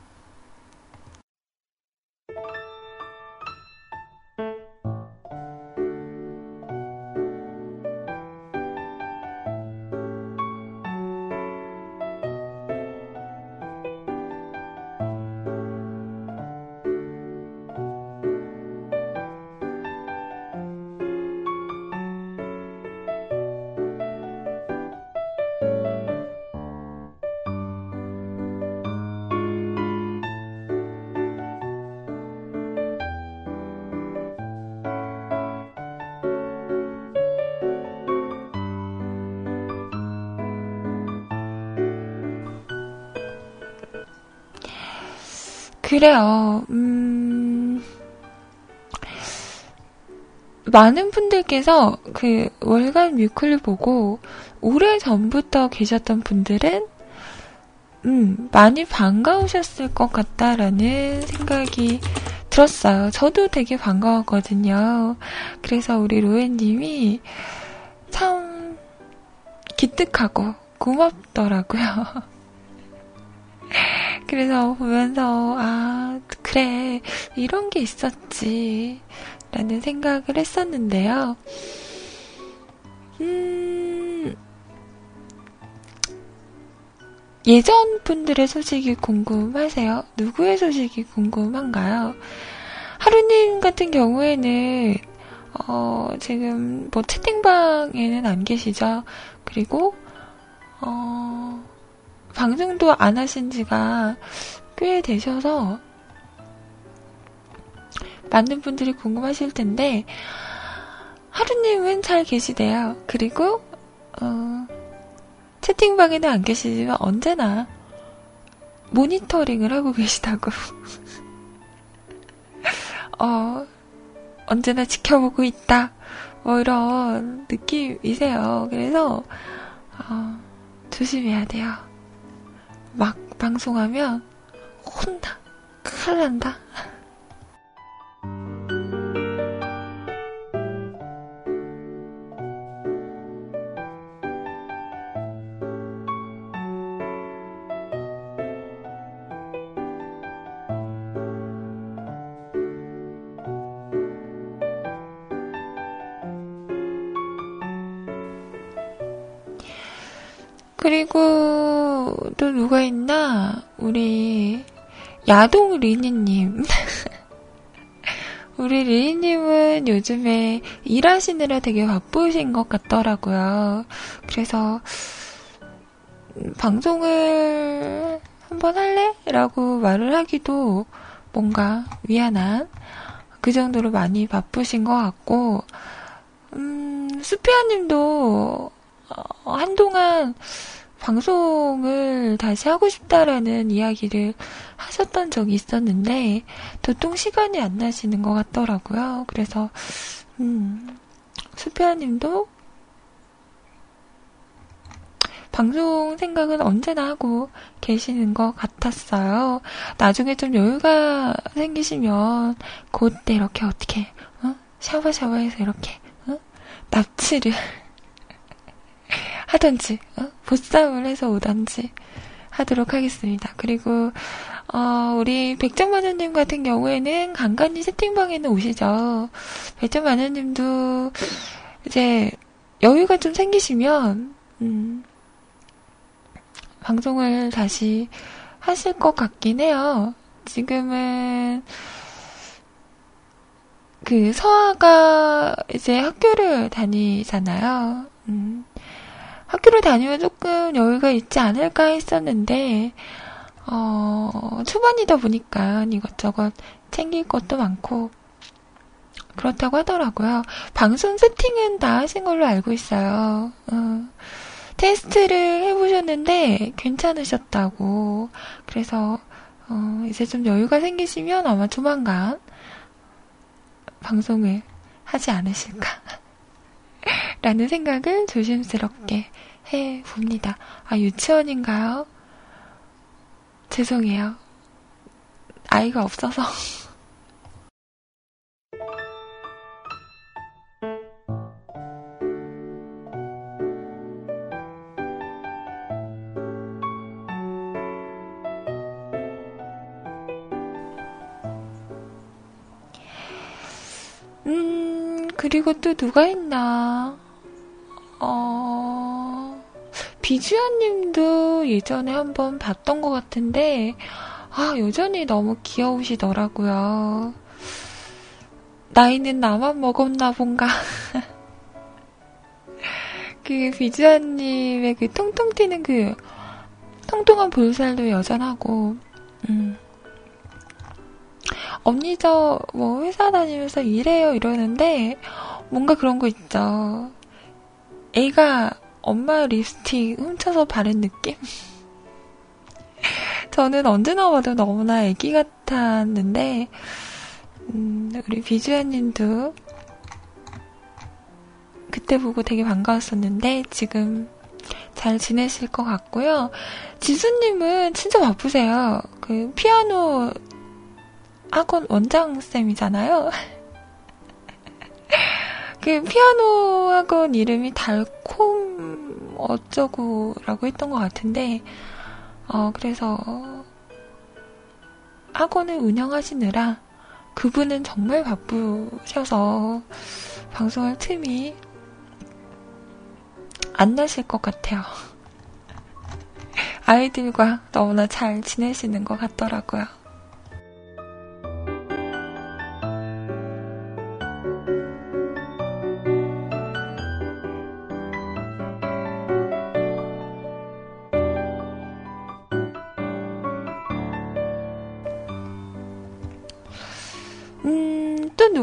그래요. 음, 많은 분들께서 그 월간 뮤클을 보고 오래 전부터 계셨던 분들은 음, 많이 반가우셨을 것 같다라는 생각이 들었어요. 저도 되게 반가웠거든요. 그래서 우리 로엔님이 참 기특하고 고맙더라고요. [LAUGHS] 그래서 보면서, 아, 그래, 이런 게 있었지. 라는 생각을 했었는데요. 음, 예전 분들의 소식이 궁금하세요? 누구의 소식이 궁금한가요? 하루님 같은 경우에는, 어, 지금 뭐 채팅방에는 안 계시죠? 그리고, 어, 방송도 안 하신 지가 꽤 되셔서, 많은 분들이 궁금하실 텐데, 하루님은 잘 계시대요. 그리고, 어, 채팅방에는 안 계시지만 언제나 모니터링을 하고 계시다고. [LAUGHS] 어, 언제나 지켜보고 있다. 뭐 이런 느낌이세요. 그래서, 어, 조심해야 돼요. 막 방송하면 혼나. 큰일 난다. 누가 있나? 우리 야동 리니님. [LAUGHS] 우리 리니님은 요즘에 일하시느라 되게 바쁘신 것 같더라고요. 그래서 방송을 한번 할래? 라고 말을 하기도 뭔가 미안한 그 정도로 많이 바쁘신 것 같고, 음, 수피아 님도 어, 한동안 방송을 다시 하고 싶다라는 이야기를 하셨던 적이 있었는데, 도통 시간이 안 나시는 것 같더라고요. 그래서, 음, 수피아 님도 방송 생각은 언제나 하고 계시는 것 같았어요. 나중에 좀 여유가 생기시면, 그때 이렇게 어떻게, 어? 샤워샤워해서 이렇게, 어? 납치를 하든지, 어? 보쌈을 해서 오든지 하도록 하겠습니다. 그리고, 어, 우리 백정마녀님 같은 경우에는 간간히 채팅방에는 오시죠. 백정마녀님도 이제 여유가 좀 생기시면, 음, 방송을 다시 하실 것 같긴 해요. 지금은, 그 서아가 이제 학교를 다니잖아요. 음, 학교를 다니면 조금 여유가 있지 않을까 했었는데, 어, 초반이다 보니까 이것저것 챙길 것도 많고, 그렇다고 하더라고요. 방송 세팅은 다 하신 걸로 알고 있어요. 어, 테스트를 해보셨는데 괜찮으셨다고. 그래서, 어, 이제 좀 여유가 생기시면 아마 조만간 방송을 하지 않으실까. 라는 생각을 조심스럽게 해 봅니다. 아, 유치원인가요? 죄송해요. 아이가 없어서. [LAUGHS] 음, 그리고 또 누가 있나. 어, 비주아 님도 예전에 한번 봤던 것 같은데, 아, 여전히 너무 귀여우시더라고요. 나이는 나만 먹었나 본가. [LAUGHS] 그 비주아님의 그 통통 튀는 그 통통한 볼살도 여전하고, 음. 언니 저 뭐 회사 다니면서 일해요 이러는데 뭔가 그런 거 있죠. 애가 엄마 립스틱 훔쳐서 바른 느낌? [LAUGHS] 저는 언제나 봐도 너무나 애기 같았는데, 음, 우리 비주아님도 그때 보고 되게 반가웠었는데, 지금 잘 지내실 것 같고요. 지수님은 진짜 바쁘세요. 그, 피아노 학원 원장쌤이잖아요. [LAUGHS] 그 피아노 학원 이름이 달콤 어쩌고라고 했던 것 같은데, 어, 그래서 학원을 운영하시느라 그분은 정말 바쁘셔서 방송할 틈이 안 나실 것 같아요. 아이들과 너무나 잘 지내시는 것 같더라고요.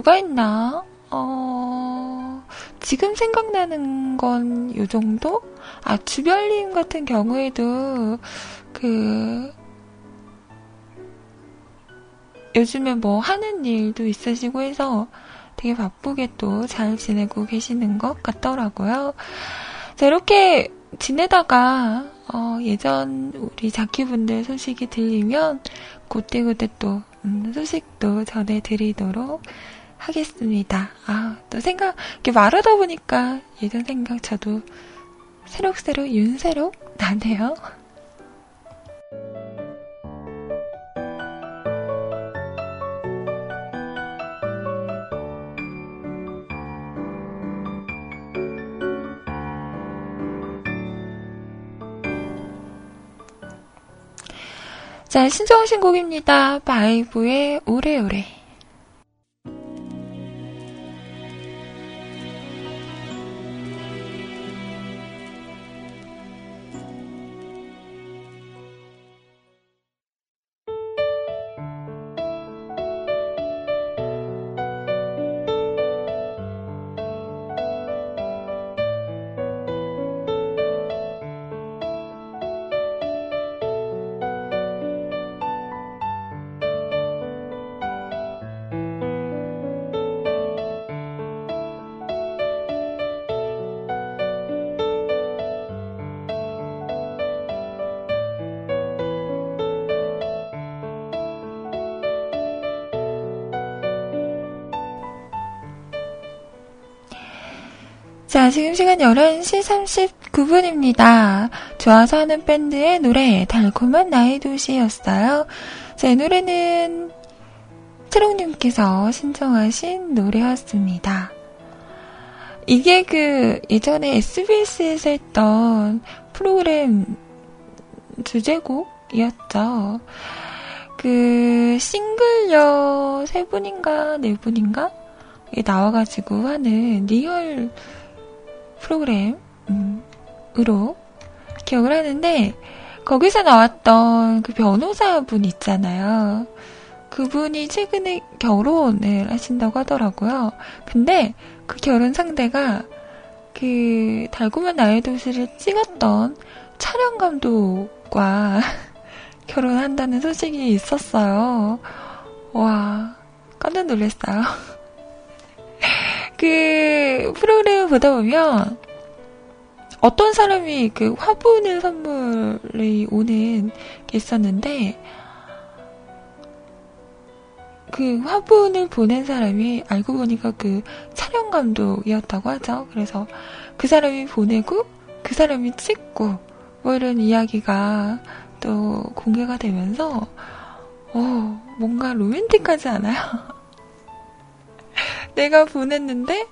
또 누가 있나? 어, 지금 생각나는 건 요 정도? 아, 주별님 같은 경우에도, 그, 요즘에 뭐 하는 일도 있으시고 해서 되게 바쁘게 또 잘 지내고 계시는 것 같더라고요. 자, 이렇게 지내다가, 어, 예전 우리 자키분들 소식이 들리면, 그때그때 또 음, 소식도 전해드리도록 하겠습니다. 아, 또 생각, 이렇게 말하다 보니까 예전 생각 저도 새록새록 윤새록 나네요. 자, 신청하신 곡입니다. 바이브의 오래오래. 자, 지금 시간 11시 39분입니다. 좋아서 하는 밴드의 노래, 달콤한 나의 도시였어요. 자, 이 노래는 트롱님께서 신청하신 노래였습니다. 이게 그 예전에 SBS에서 했던 프로그램 주제곡이었죠. 그 싱글녀 세 분인가 네 분인가 나와가지고 하는 리얼 프로그램으로 기억을 하는데 거기서 나왔던 그 변호사분 있잖아요. 그분이 최근에 결혼을 하신다고 하더라고요. 근데 그 결혼 상대가 그 달콤한 나의 도시를 찍었던 촬영 감독과 [LAUGHS] 결혼한다는 소식이 있었어요. 와, 깜짝 놀랐어요. 그 프로그램을 보다 보면 어떤 사람이 그 화분을 선물이 오는 게 있었는데 그 화분을 보낸 사람이 알고 보니까 그 촬영 감독이었다고 하죠. 그래서 그 사람이 보내고 그 사람이 찍고 뭐 이런 이야기가 또 공개가 되면서 어 뭔가 로맨틱하지 않아요? [LAUGHS] 내가 보냈는데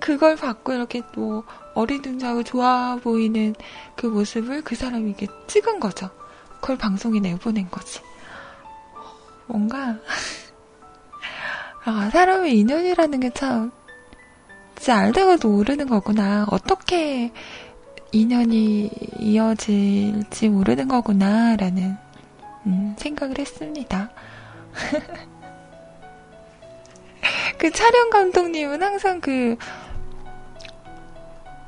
그걸 받고 이렇게 뭐 어리둥절하고 좋아 보이는 그 모습을 그 사람이 이게 찍은 거죠. 그걸 방송에 내보낸 거지. 뭔가 [LAUGHS] 아, 사람의 인연이라는 게 참 진짜 알다가도 모르는 거구나. 어떻게 인연이 이어질지 모르는 거구나라는 음, 생각을 했습니다. [LAUGHS] 그 촬영 감독님은 항상 그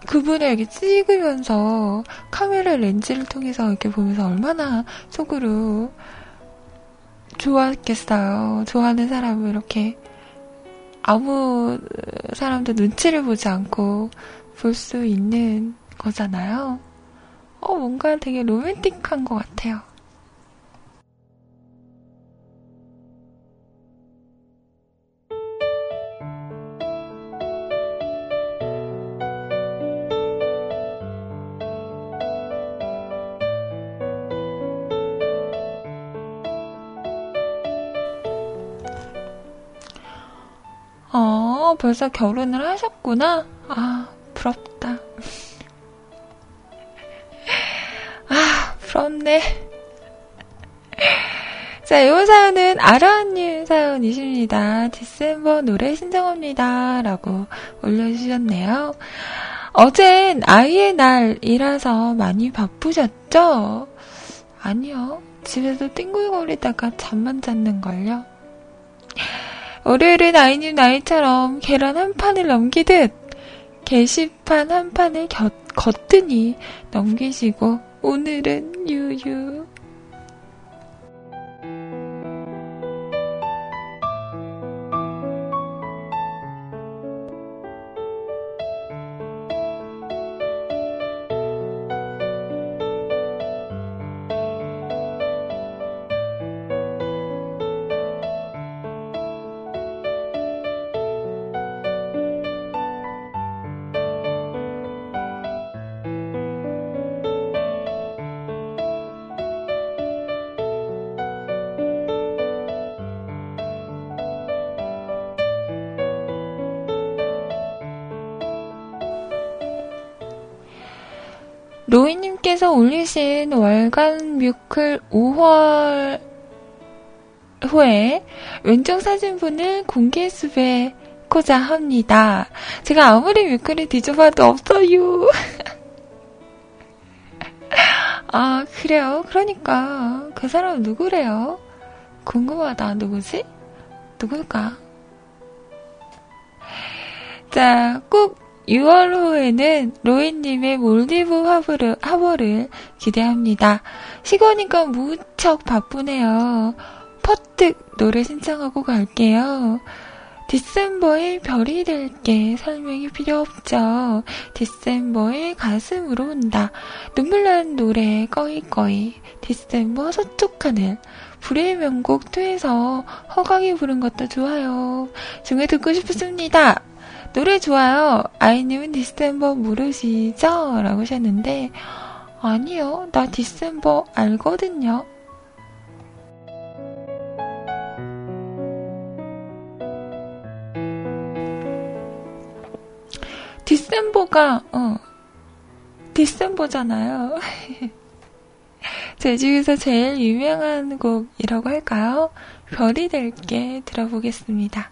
그분을 이렇게 찍으면서 카메라 렌즈를 통해서 이렇게 보면서 얼마나 속으로 좋았겠어요. 좋아하는 사람을 이렇게 아무 사람도 눈치를 보지 않고 볼 수 있는 거잖아요. 어, 뭔가 되게 로맨틱한 것 같아요. 어, 벌써 결혼을 하셨구나? 아, 부럽다. 아, 부럽네. 자, 이 사연은 아라님 사연이십니다. 디셈버 노래 신청합니다. 라고 올려주셨네요. 어젠 아이의 날이라서 많이 바쁘셨죠? 아니요. 집에서 띵글거리다가 잠만 잤는걸요. 월요일은 아이님 나이처럼 계란 한 판을 넘기듯 게시판 한 판을 곁, 걷더니 넘기시고 오늘은 유유 로이님께서 올리신 월간 뮤클 5월 후에 왼쪽 사진분을 공개 수배코자 합니다. 제가 아무리 뮤클을 뒤져봐도 없어요. [LAUGHS] 아, 그래요? 그러니까. 그 사람 누구래요? 궁금하다. 누구지? 누굴까? 자, 꼭 6월 후에는 로이님의 몰디브 화보를, 화보를 기대합니다. 시거니까 무척 바쁘네요. 퍼뜩 노래 신청하고 갈게요. 디셈버의 별이 될게 설명이 필요 없죠. 디셈버의 가슴으로 운다. 눈물 나는 노래 꺼이꺼이. 디셈버 서쪽 하늘. 불후의 명곡 2에서 허강이 부른 것도 좋아요. 중에 듣고 싶습니다. 노래 좋아요. 아이님은 디셈버 모르시죠? 라고 하셨는데, 아니요. 나 디셈버 알거든요. 디셈버가, 어, 디셈버잖아요. [LAUGHS] 제 중에서 제일 유명한 곡이라고 할까요? 별이 될 게 들어보겠습니다.